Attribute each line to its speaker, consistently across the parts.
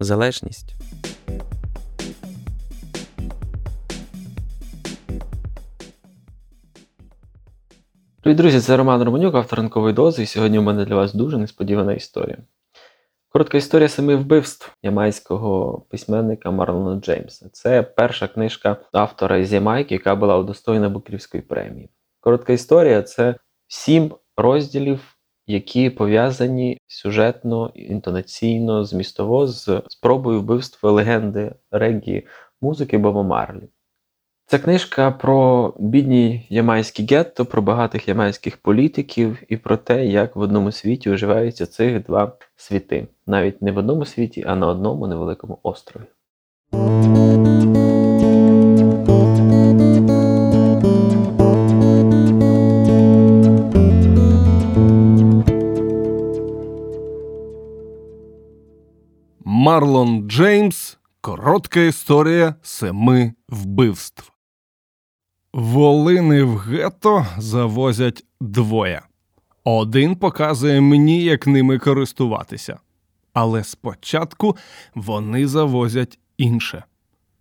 Speaker 1: залежність. Привіт, друзі, це Роман Романюк, автор ранкової дози, і сьогодні у мене для вас дуже несподівана історія. Коротка історія семи вбивств ямайського письменника Марлона Джеймса. Це перша книжка автора із Ямайки, яка була удостоєна Букрівської премії. Коротка історія це сім розділів, які пов'язані сюжетно, інтонаційно, змістово з спробою вбивства легенди регі музики Боба Марлі. Це книжка про бідні ямайські гетто, про багатих ямайських політиків і про те, як в одному світі уживаються цих два світи. Навіть не в одному світі, а на одному невеликому острові.
Speaker 2: Марлон Джеймс Коротка історія семи вбивств. Волини в гетто завозять двоє. Один показує мені, як ними користуватися. Але спочатку вони завозять інше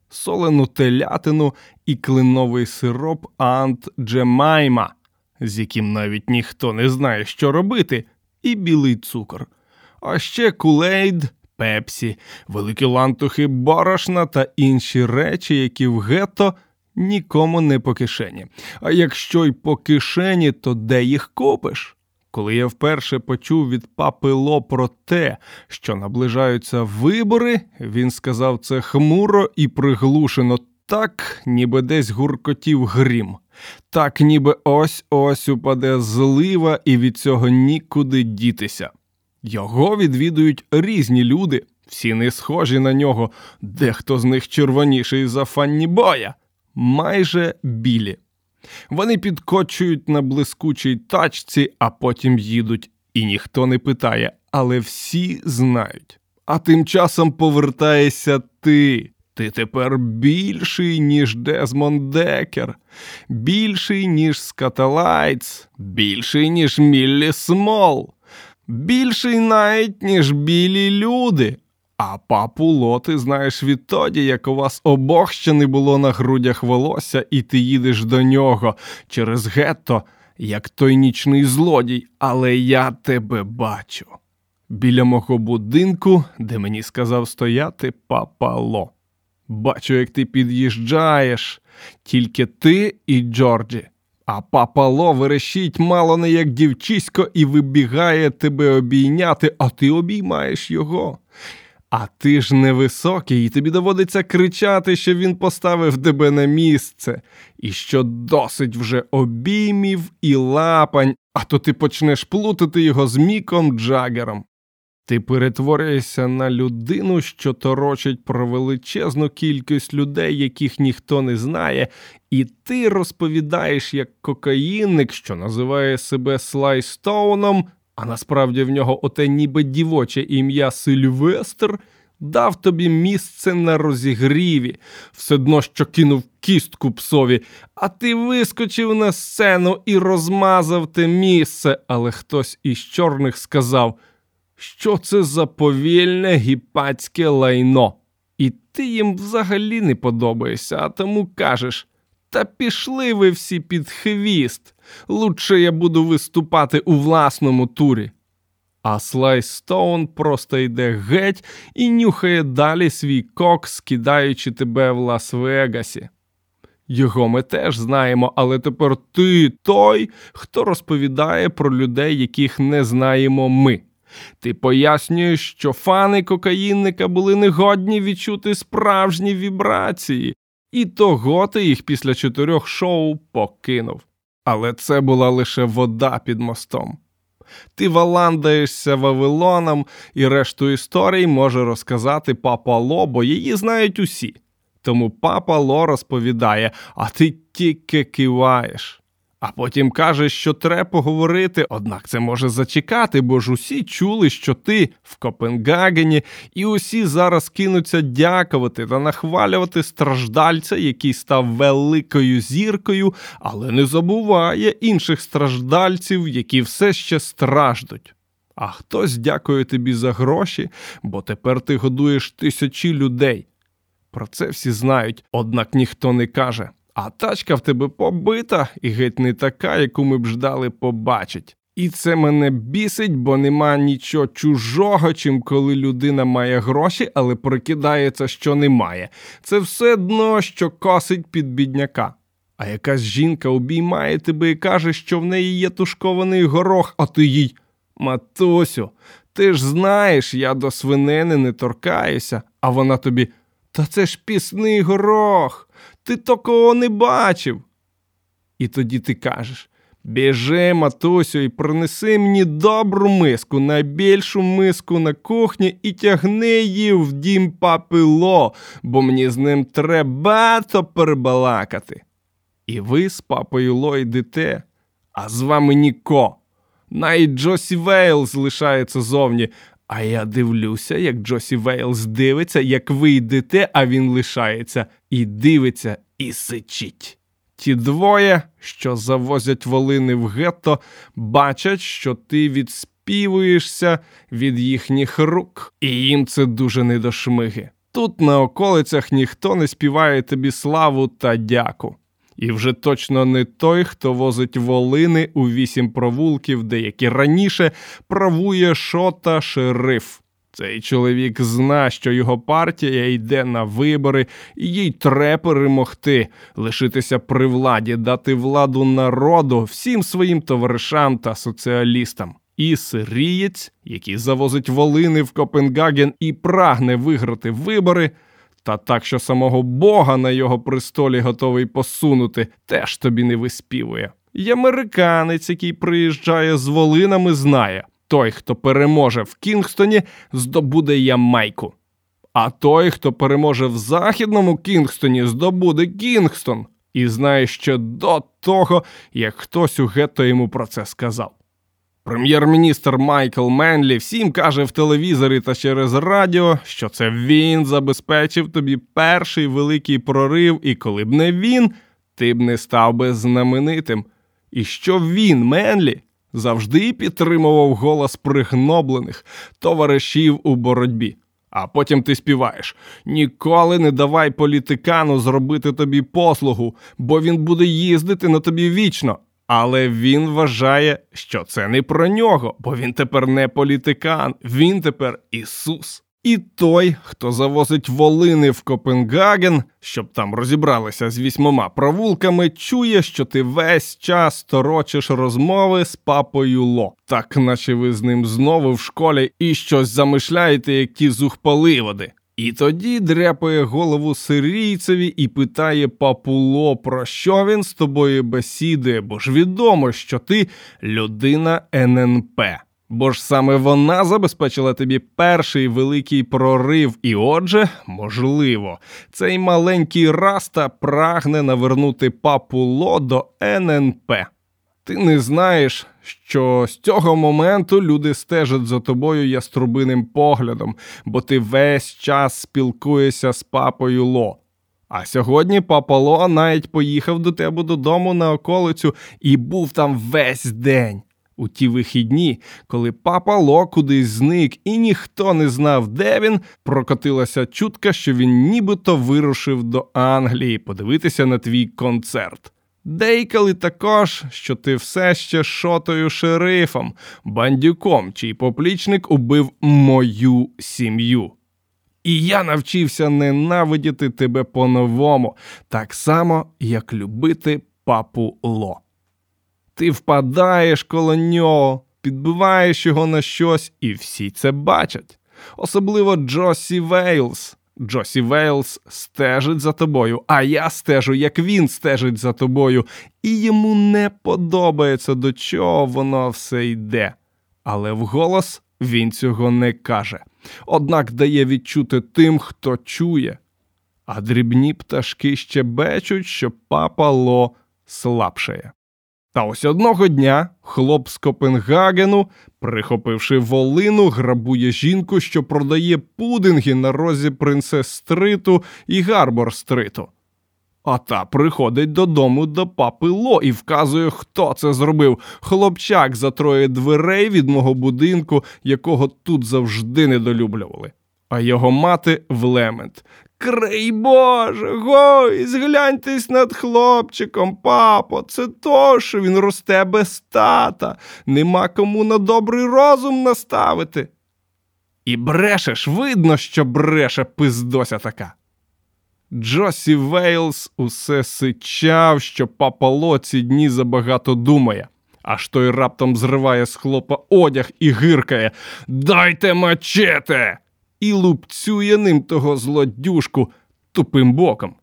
Speaker 2: солену телятину і клиновий сироп Ант Джемайма, з яким навіть ніхто не знає, що робити, і білий цукор. А ще кулейд, пепсі, великі лантухи борошна та інші речі, які в гетто нікому не по кишені. А якщо й по кишені, то де їх купиш? Коли я вперше почув від папи Ло про те, що наближаються вибори, він сказав це хмуро і приглушено, так, ніби десь гуркотів грім, так, ніби ось ось упаде злива, і від цього нікуди дітися. Його відвідують різні люди, всі не схожі на нього, дехто з них червоніший за Фанні Боя, майже білі. Вони підкочують на блискучій тачці, а потім їдуть, і ніхто не питає, але всі знають. А тим часом повертаєшся ти. Ти тепер більший, ніж Дезмонд Декер, більший, ніж Скаталайтс, більший, ніж Міллі Смол, більший навіть, ніж білі люди. А Папу Ло ти знаєш відтоді, як у вас обох ще не було на грудях волосся, і ти їдеш до нього через гетто, як той нічний злодій, але я тебе бачу. Біля мого будинку, де мені сказав стояти папа Ло. Бачу, як ти під'їжджаєш, тільки ти і Джорджі. А папа Ло верещить мало не як дівчисько і вибігає тебе обійняти, а ти обіймаєш його. А ти ж невисокий, і тобі доводиться кричати, що він поставив тебе на місце, і що досить вже обіймів і лапань, а то ти почнеш плутати його з Міком Джагером. Ти перетворюєшся на людину, що торочить про величезну кількість людей, яких ніхто не знає, і ти розповідаєш як кокаїнник, що називає себе Слайстоуном, а насправді в нього оте ніби дівоче ім'я Сильвестр, дав тобі місце на розігріві, все одно що кинув кістку псові, а ти вискочив на сцену і розмазав те місце, але хтось із чорних сказав, що це за повільне гіпатське лайно. І ти їм взагалі не подобаєшся, а тому кажеш. Та пішли ви всі під хвіст. Лучше я буду виступати у власному турі. А Слай Стоун просто йде геть і нюхає далі свій кок, скидаючи тебе в Лас-Вегасі. Його ми теж знаємо, але тепер ти той, хто розповідає про людей, яких не знаємо ми. Ти пояснюєш, що фани кокаїнника були негодні відчути справжні вібрації, і того ти їх після чотирьох шоу покинув. Але це була лише вода під мостом. Ти валандаєшся Вавилоном, і решту історій може розказати папа Ло, бо її знають усі. Тому папа Ло розповідає, а ти тільки киваєш. А потім каже, що треба поговорити, однак це може зачекати, бо ж усі чули, що ти в Копенгагені, і усі зараз кинуться дякувати та нахвалювати страждальця, який став великою зіркою, але не забуває інших страждальців, які все ще страждуть. А хтось дякує тобі за гроші, бо тепер ти годуєш тисячі людей. Про це всі знають, однак ніхто не каже. А тачка в тебе побита і геть не така, яку ми б ждали побачить. І це мене бісить, бо нема нічого чужого, чим коли людина має гроші, але прикидається, що немає. Це все дно, що косить під бідняка. А якась жінка обіймає тебе і каже, що в неї є тушкований горох, а ти їй. Матусю, ти ж знаєш, я до свинини не торкаюся, а вона тобі. Та це ж пісний горох, ти такого не бачив. І тоді ти кажеш Біжи, матусю, і принеси мені добру миску, найбільшу миску на кухні, і тягни її в дім папило, бо мені з ним треба то перебалакати. І ви з папою Ло йдете, а з вами Ніко. Навіть Джосі Вейлз лишається зовні. А я дивлюся, як Джосі Вейлз дивиться, як ви йдете, а він лишається, і дивиться, і сичить. Ті двоє, що завозять волини в гетто, бачать, що ти відспівуєшся від їхніх рук, і їм це дуже не до шмиги. Тут на околицях ніхто не співає тобі славу та дяку. І вже точно не той, хто возить волини у вісім провулків, де як і раніше правує шота шериф. Цей чоловік зна, що його партія йде на вибори, і їй треба перемогти, лишитися при владі, дати владу народу, всім своїм товаришам та соціалістам. І сирієць, який завозить волини в Копенгаген і прагне виграти вибори, та так, що самого Бога на його престолі готовий посунути, теж тобі не виспівує. І американець, який приїжджає з волинами, знає той, хто переможе в Кінгстоні, здобуде Ямайку. А той, хто переможе в Західному Кінгстоні, здобуде Кінгстон. І знає ще до того, як хтось у гетто йому про це сказав. Прем'єр-міністр Майкл Менлі всім каже в телевізорі та через радіо, що це він забезпечив тобі перший великий прорив, і коли б не він, ти б не став би знаменитим. І що він, Менлі, завжди підтримував голос пригноблених товаришів у боротьбі. А потім ти співаєш: ніколи не давай політикану зробити тобі послугу, бо він буде їздити на тобі вічно. Але він вважає, що це не про нього, бо він тепер не політикан, він тепер Ісус. І той, хто завозить волини в Копенгаген, щоб там розібралися з вісьмома провулками, чує, що ти весь час торочиш розмови з папою Ло, так наче ви з ним знову в школі і щось замишляєте, як ті зухпаливоди. І тоді дряпає голову сирійцеві і питає папуло, про що він з тобою бесідує, бо ж відомо, що ти людина ННП. Бо ж саме вона забезпечила тобі перший великий прорив, і отже, можливо, цей маленький раста прагне навернути папуло до ННП. Ти не знаєш, що з цього моменту люди стежать за тобою яструбиним поглядом, бо ти весь час спілкуєшся з папою Ло. А сьогодні папа Ло навіть поїхав до тебе додому на околицю і був там весь день. У ті вихідні, коли папа Ло кудись зник і ніхто не знав, де він, прокотилася чутка, що він нібито вирушив до Англії подивитися на твій концерт. Дейкали також, що ти все ще шотою шерифом, бандюком, чий поплічник убив мою сім'ю. І я навчився ненавидіти тебе по-новому, так само, як любити папу Ло. Ти впадаєш коло нього, підбиваєш його на щось, і всі це бачать. Особливо Джосі Вейлс. Джосі Вейлс стежить за тобою, а я стежу, як він стежить за тобою, і йому не подобається, до чого воно все йде. але вголос він цього не каже. Однак дає відчути тим, хто чує. А дрібні пташки щебечуть, що папа Ло слабшає. Та ось одного дня хлоп з Копенгагену, прихопивши волину, грабує жінку, що продає пудинги на розі принцес Стриту і Гарбор Стриту. А та приходить додому до папи Ло і вказує, хто це зробив. Хлопчак за троє дверей від мого будинку, якого тут завжди недолюблювали. А його мати Влемент. Крий Боже, гой, згляньтесь над хлопчиком, папо, це то, що він росте без тата, нема кому на добрий розум наставити. І брешеш, видно, що бреше пиздося така. Джосі Вейлс усе сичав, що папа Ло ці дні забагато думає, аж той раптом зриває з хлопа одяг і гиркає Дайте мачете! І лупцює ним того злодюшку тупим боком.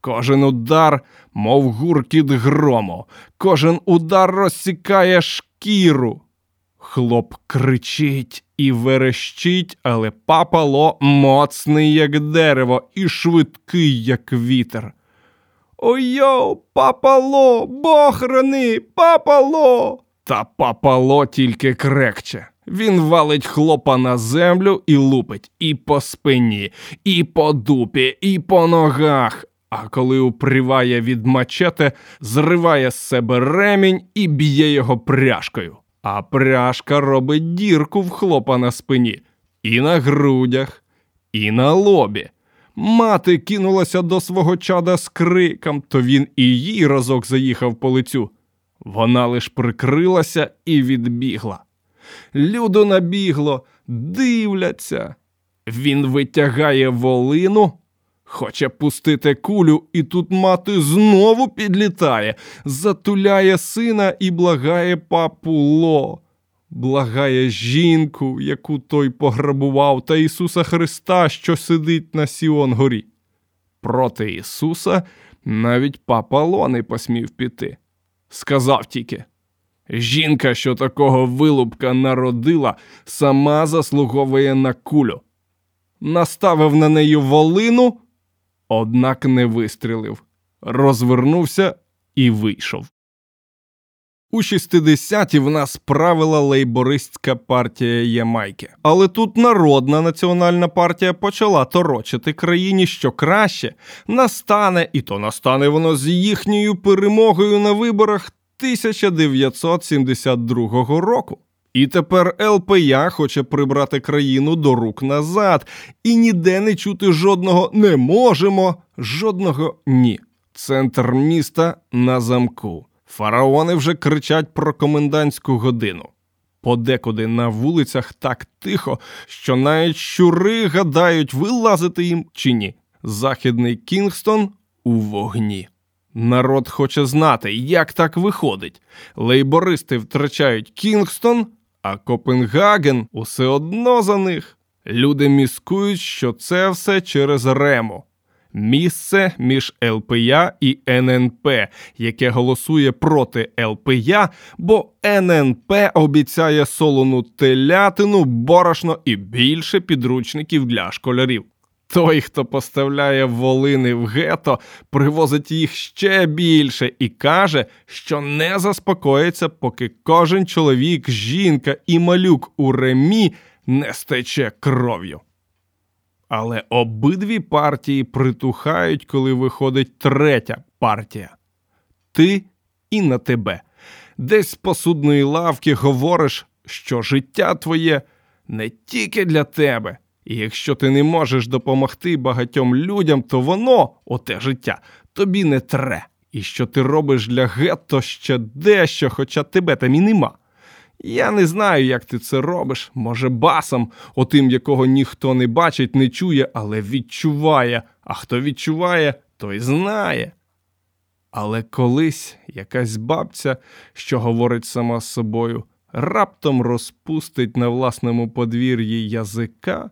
Speaker 2: Кожен удар, мов гуркіт грому, кожен удар розсікає шкіру. Хлоп кричить і верещить, але папало моцний, як дерево, і швидкий, як вітер. Ой-йо, папало, бохрани, папало. Та папало тільки крекче. Він валить хлопа на землю і лупить і по спині, і по дупі, і по ногах. А коли уприває від мачете, зриває з себе ремінь і б'є його пряжкою. А пряжка робить дірку в хлопа на спині, і на грудях, і на лобі. Мати кинулася до свого чада з криком, то він і їй разок заїхав по лицю. Вона лиш прикрилася і відбігла. Людо набігло, дивляться. Він витягає волину, хоче пустити кулю, і тут мати знову підлітає, затуляє сина і благає папу Ло. Благає жінку, яку той пограбував, та Ісуса Христа, що сидить на Сіон горі. Проти Ісуса навіть папа Ло не посмів піти. Сказав тільки. Жінка, що такого вилупка народила, сама заслуговує на кулю. Наставив на неї волину, однак не вистрілив, розвернувся і вийшов. У 60-ті в нас правила лейбористська партія Ямайки. Але тут народна національна партія почала торочити країні, що краще настане, і то настане воно з їхньою перемогою на виборах 1972 року. І тепер ЛПЯ хоче прибрати країну до рук назад, і ніде не чути жодного не можемо, жодного ні. Центр міста на замку. Фараони вже кричать про комендантську годину. Подекуди на вулицях так тихо, що навіть щури гадають, вилазити їм чи ні. Західний Кінгстон у вогні. Народ хоче знати, як так виходить. Лейбористи втрачають Кінгстон, а Копенгаген усе одно за них. Люди міскують, що це все через Ремо. Місце між ЛПЯ і ННП, яке голосує проти ЛПЯ, бо ННП обіцяє солону телятину, борошно і більше підручників для школярів. Той, хто поставляє волини в гето, привозить їх ще більше і каже, що не заспокоїться, поки кожен чоловік, жінка і малюк у ремі не стече кров'ю. Але обидві партії притухають, коли виходить третя партія. Ти і на тебе. Десь з посудної лавки говориш, що життя твоє не тільки для тебе. І якщо ти не можеш допомогти багатьом людям, то воно, оте життя, тобі не тре. І що ти робиш для гетто ще дещо, хоча тебе там і нема. Я не знаю, як ти це робиш. Може, басом, отим, якого ніхто не бачить, не чує, але відчуває. А хто відчуває, той знає. Але колись якась бабця, що говорить сама з собою, раптом розпустить на власному подвір'ї язика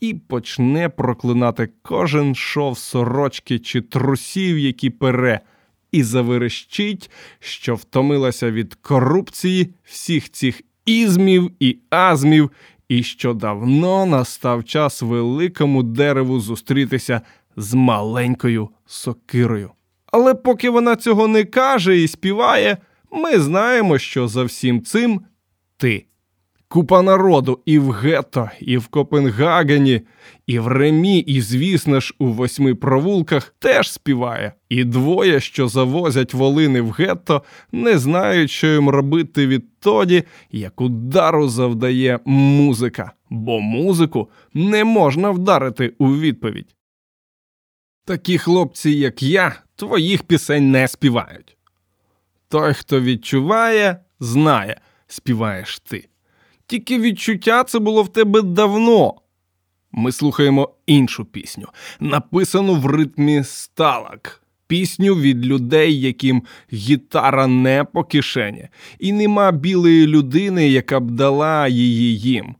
Speaker 2: і почне проклинати кожен шов сорочки чи трусів, які пере, і заверещить, що втомилася від корупції всіх цих ізмів і азмів, і що давно настав час великому дереву зустрітися з маленькою сокирою. Але поки вона цього не каже і співає, ми знаємо, що за всім цим ти. Купа народу і в гетто, і в Копенгагені, і в Ремі, і, звісно ж, у восьми провулках теж співає. І двоє, що завозять волини в гетто, не знають, що їм робити відтоді, як удару завдає музика, бо музику не можна вдарити у відповідь. Такі хлопці, як я, твоїх пісень не співають. Той, хто відчуває, знає, співаєш ти. Тільки відчуття це було в тебе давно. Ми слухаємо іншу пісню, написану в ритмі сталак. Пісню від людей, яким гітара не по кишені, і нема білої людини, яка б дала її їм.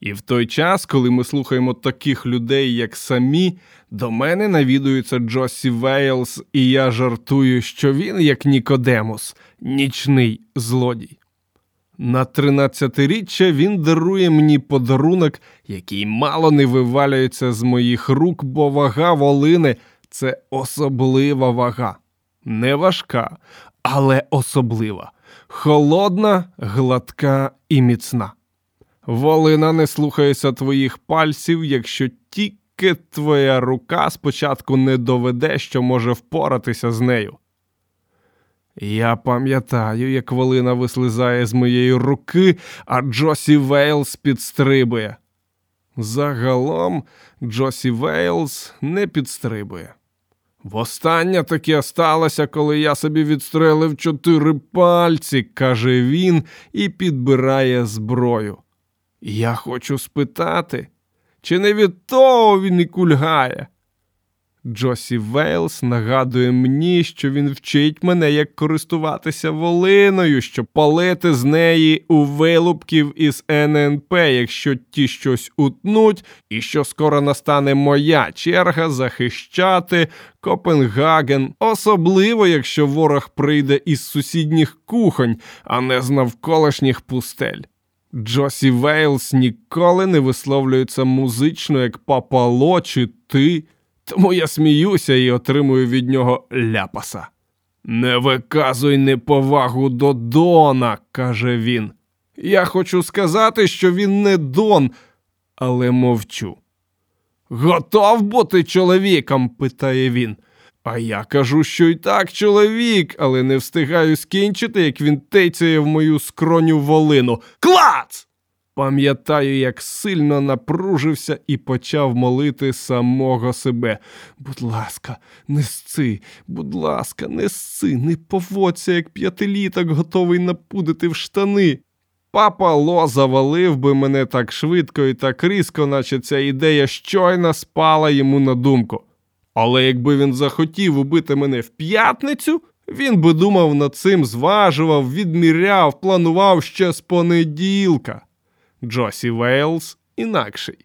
Speaker 2: І в той час, коли ми слухаємо таких людей, як самі, до мене навідується Джосі Вейлс, і я жартую, що він, як Нікодемус, нічний злодій. На тринадцятиріччя він дарує мені подарунок, який мало не вивалюється з моїх рук, бо вага волини це особлива вага. Не важка, але особлива, холодна, гладка і міцна. Волина не слухається твоїх пальців, якщо тільки твоя рука спочатку не доведе, що може впоратися з нею. Я пам'ятаю, як волина вислизає з моєї руки, а Джосі Вейлс підстрибує. Загалом Джосі Вейлс не підстрибує. Востаннє таке сталося, коли я собі відстрелив чотири пальці, каже він і підбирає зброю. Я хочу спитати, чи не від того він і кульгає? Джосі Вейлс нагадує мені, що він вчить мене, як користуватися волиною, щоб палити з неї у вилупків із ННП, якщо ті щось утнуть, і що скоро настане моя черга захищати Копенгаген, особливо якщо ворог прийде із сусідніх кухонь, а не з навколишніх пустель. Джосі Вейлс ніколи не висловлюється музично, як папало чи ти. Тому я сміюся і отримую від нього ляпаса. Не виказуй неповагу до Дона, каже він. Я хочу сказати, що він не Дон, але мовчу. Готов бути чоловіком? питає він. А я кажу, що й так чоловік, але не встигаю скінчити, як він тейцяє в мою скроню волину. Клац! Пам'ятаю, як сильно напружився і почав молити самого себе. Будь ласка, не сци, будь ласка, не сци, не поводься, як п'ятиліток, готовий напудити в штани. Папа Ло завалив би мене так швидко і так різко, наче ця ідея щойно спала йому на думку. Але якби він захотів убити мене в п'ятницю, він би думав над цим, зважував, відміряв, планував ще з понеділка. Джосі Вейлс інакший.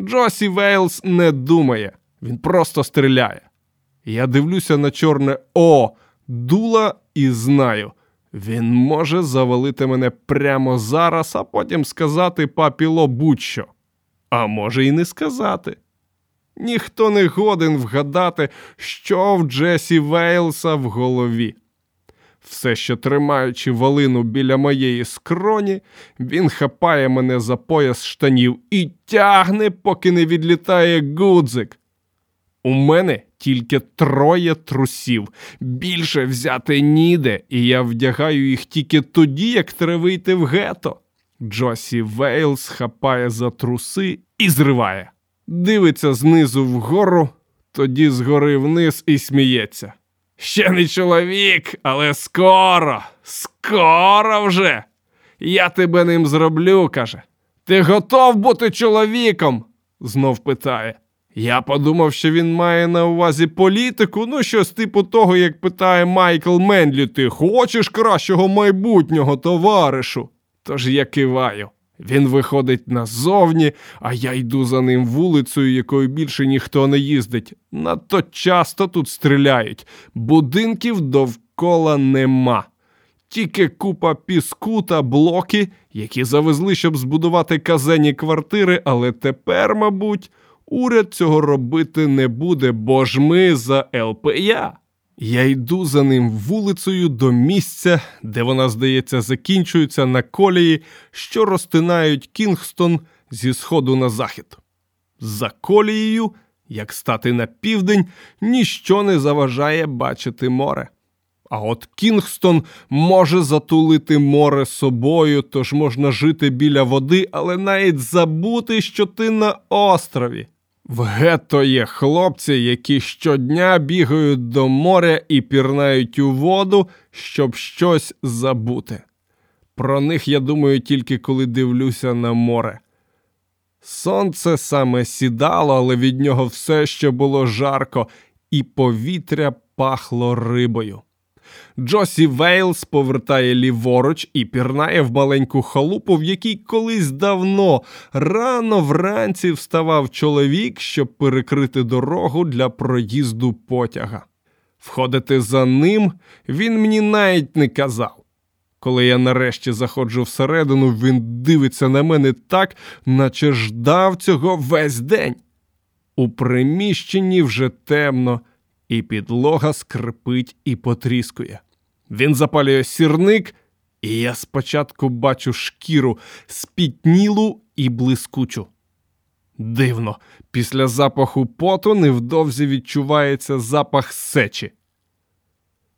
Speaker 2: Джосі Вейлс не думає, він просто стріляє. Я дивлюся на чорне О, дула і знаю. Він може завалити мене прямо зараз, а потім сказати папіло будь-що. А може і не сказати. Ніхто не годен вгадати, що в Джесі Вейлса в голові. Все ще тримаючи волину біля моєї скроні, він хапає мене за пояс штанів і тягне, поки не відлітає гудзик. У мене тільки троє трусів, більше взяти ніде, і я вдягаю їх тільки тоді, як треба вийти в гето. Джосі Вейлс хапає за труси і зриває. Дивиться знизу вгору, тоді згори вниз і сміється. Ще не чоловік, але скоро, скоро вже. Я тебе ним зроблю, каже. Ти готов бути чоловіком? знов питає. Я подумав, що він має на увазі політику, ну щось типу того, як питає Майкл Менлі, ти хочеш кращого майбутнього, товаришу? Тож я киваю. Він виходить назовні, а я йду за ним вулицею, якою більше ніхто не їздить. Надто часто тут стріляють, будинків довкола нема. Тільки купа піску та блоки, які завезли, щоб збудувати казенні квартири, але тепер, мабуть, уряд цього робити не буде, бо ж ми за ЛПЯ. Я йду за ним вулицею до місця, де вона, здається, закінчується на колії, що розтинають Кінгстон зі сходу на захід. За колією, як стати на південь, ніщо не заважає бачити море. А от Кінгстон може затулити море собою, тож можна жити біля води, але навіть забути, що ти на острові. В гетто є хлопці, які щодня бігають до моря і пірнають у воду, щоб щось забути. Про них я думаю тільки коли дивлюся на море. Сонце саме сідало, але від нього все ще було жарко, і повітря пахло рибою. Джосі Вейлс повертає ліворуч і пірнає в маленьку халупу, в якій колись давно рано вранці вставав чоловік, щоб перекрити дорогу для проїзду потяга. Входити за ним він мені навіть не казав. Коли я нарешті заходжу всередину, він дивиться на мене так, наче ждав цього весь день. У приміщенні вже темно, і підлога скрипить і потріскує. Він запалює сірник, і я спочатку бачу шкіру спітнілу і блискучу. Дивно, після запаху поту невдовзі відчувається запах сечі.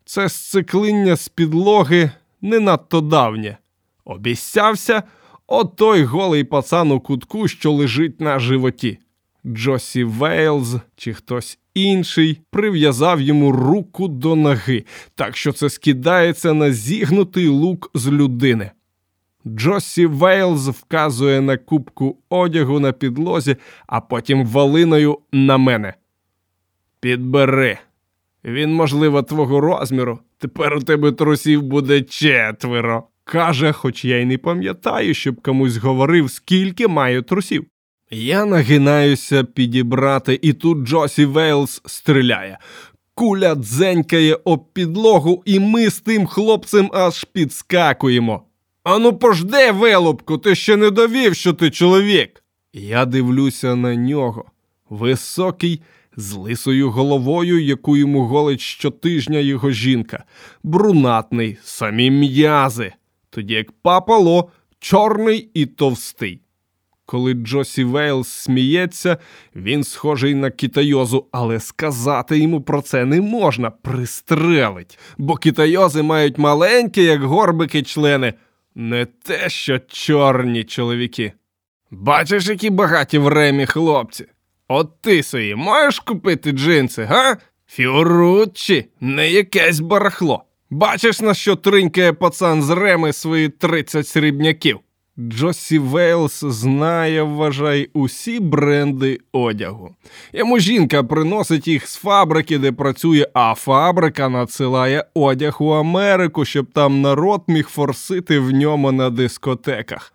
Speaker 2: Це сциклиння з підлоги не надто давнє. Обіцявся отой голий пацан у кутку, що лежить на животі. Джосі Вейлз чи хтось інший прив'язав йому руку до ноги, так що це скидається на зігнутий лук з людини. Джосі Вейлз вказує на кубку одягу на підлозі, а потім валиною на мене. Підбери. Він, можливо, твого розміру. Тепер у тебе трусів буде четверо. Каже, хоч я й не пам'ятаю, щоб комусь говорив, скільки маю трусів. Я нагинаюся підібрати, і тут Джосі Вейлс стріляє. Куля дзенькає об підлогу, і ми з тим хлопцем аж підскакуємо. Ану, пожде, вилупку, ти ще не довів, що ти чоловік. Я дивлюся на нього. Високий, з лисою головою, яку йому голить щотижня його жінка, брунатний, самі м'язи, тоді як папало, чорний і товстий. Коли Джосі Вейлс сміється, він схожий на китайозу, але сказати йому про це не можна, пристрелить, бо китайози мають маленькі, як горбики члени, не те, що чорні чоловіки. Бачиш, які багаті в ремі хлопці. От ти собі можеш купити джинси, га? Фіоруччі, не якесь барахло. Бачиш, на що тринькає пацан з реми свої 30 срібняків? Джосі Вейлс знає, вважай, усі бренди одягу. Йому жінка приносить їх з фабрики, де працює, а фабрика надсилає одяг у Америку, щоб там народ міг форсити в ньому на дискотеках.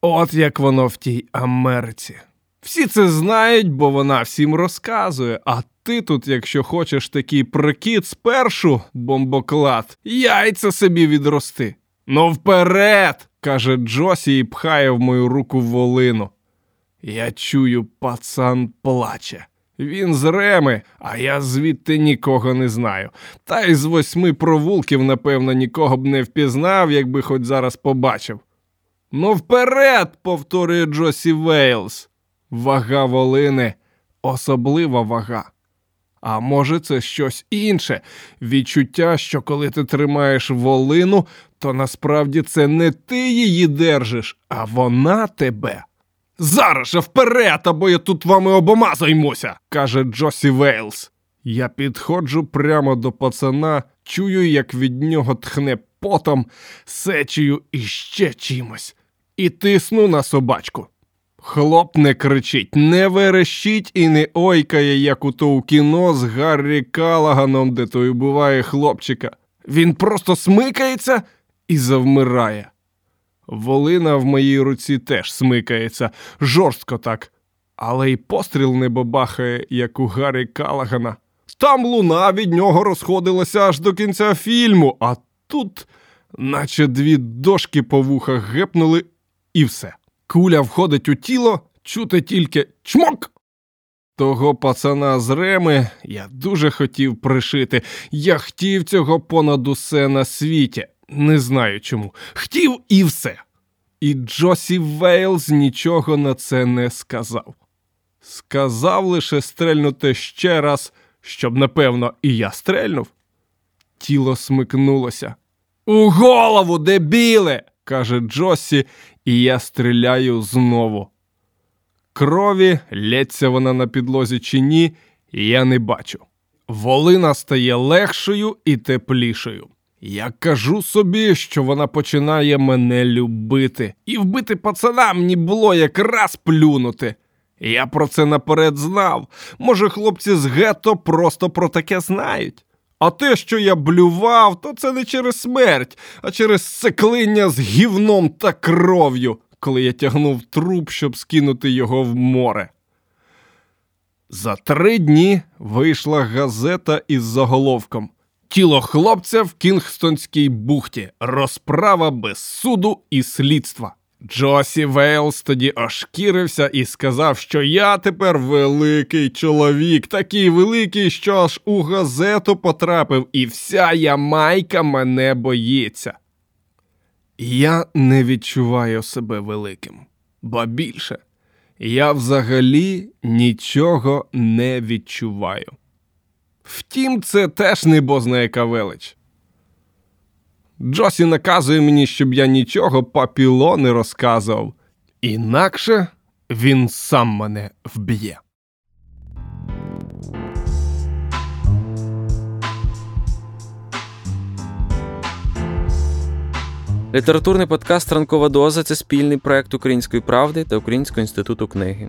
Speaker 2: От як воно в тій Америці. Всі це знають, бо вона всім розказує. А ти тут, якщо хочеш такий прикид спершу, бомбоклад, яйця собі відрости. Ну вперед, каже Джосі і пхає в мою руку волину. Я чую, пацан плаче. Він з реми, а я звідти нікого не знаю. Та й з восьми провулків, напевно, нікого б не впізнав, якби хоч зараз побачив. Ну, вперед, повторює Джосі Вейлс. Вага волини особлива вага. А може, це щось інше відчуття, що коли ти тримаєш волину, то насправді це не ти її держиш, а вона тебе. Зараз же вперед, або я тут вами обома займуся, каже Джосі Вейлс. Я підходжу прямо до пацана, чую, як від нього тхне потом, сечею і ще чимось, і тисну на собачку. Хлоп не кричить, не верещить і не ойкає, як у то у кіно з Гаррі Калаганом, де той убиває хлопчика. Він просто смикається і завмирає. Волина в моїй руці теж смикається, жорстко так, але й постріл не бабахає, як у Гаррі Калагана. Там луна від нього розходилася аж до кінця фільму, а тут, наче дві дошки по вухах гепнули, і все. Куля входить у тіло, чути тільки чмок. Того пацана з Реми я дуже хотів пришити. Я хотів цього понад усе на світі. Не знаю чому. Хотів і все. І Джосі Вейлз нічого на це не сказав. Сказав лише стрельнути ще раз, щоб, напевно, і я стрельнув. Тіло смикнулося. У голову, дебіле! каже Джосі, і я стріляю знову. Крові, лється вона на підлозі чи ні, я не бачу. Волина стає легшою і теплішою. Я кажу собі, що вона починає мене любити, і вбити пацана мені було якраз плюнути. Я про це наперед знав. Може, хлопці з гетто просто про таке знають. А те, що я блював, то це не через смерть, а через секлиння з гівном та кров'ю, коли я тягнув труп, щоб скинути його в море. За три дні вийшла газета із заголовком Тіло хлопця в Кінгстонській бухті. Розправа без суду і слідства. Джосі Вейлс тоді ошкірився і сказав, що я тепер великий чоловік, такий великий, що аж у газету потрапив, і вся Ямайка мене боїться. Я не відчуваю себе великим, ба більше, я взагалі нічого не відчуваю. Втім, це теж не бозна яка велич. Джосі наказує мені, щоб я нічого папіло не розказував. Інакше він сам мене вб'є.
Speaker 1: Літературний подкаст Ранкова доза це спільний проект Української правди та Українського інституту книги.